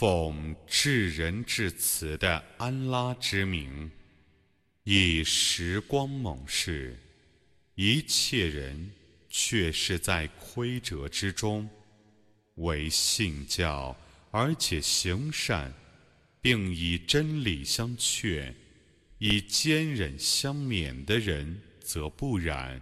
奉至仁至慈的安拉之名，以时光猛士，一切人却是在亏折之中，为信教而且行善，并以真理相劝，以坚忍相勉的人则不然。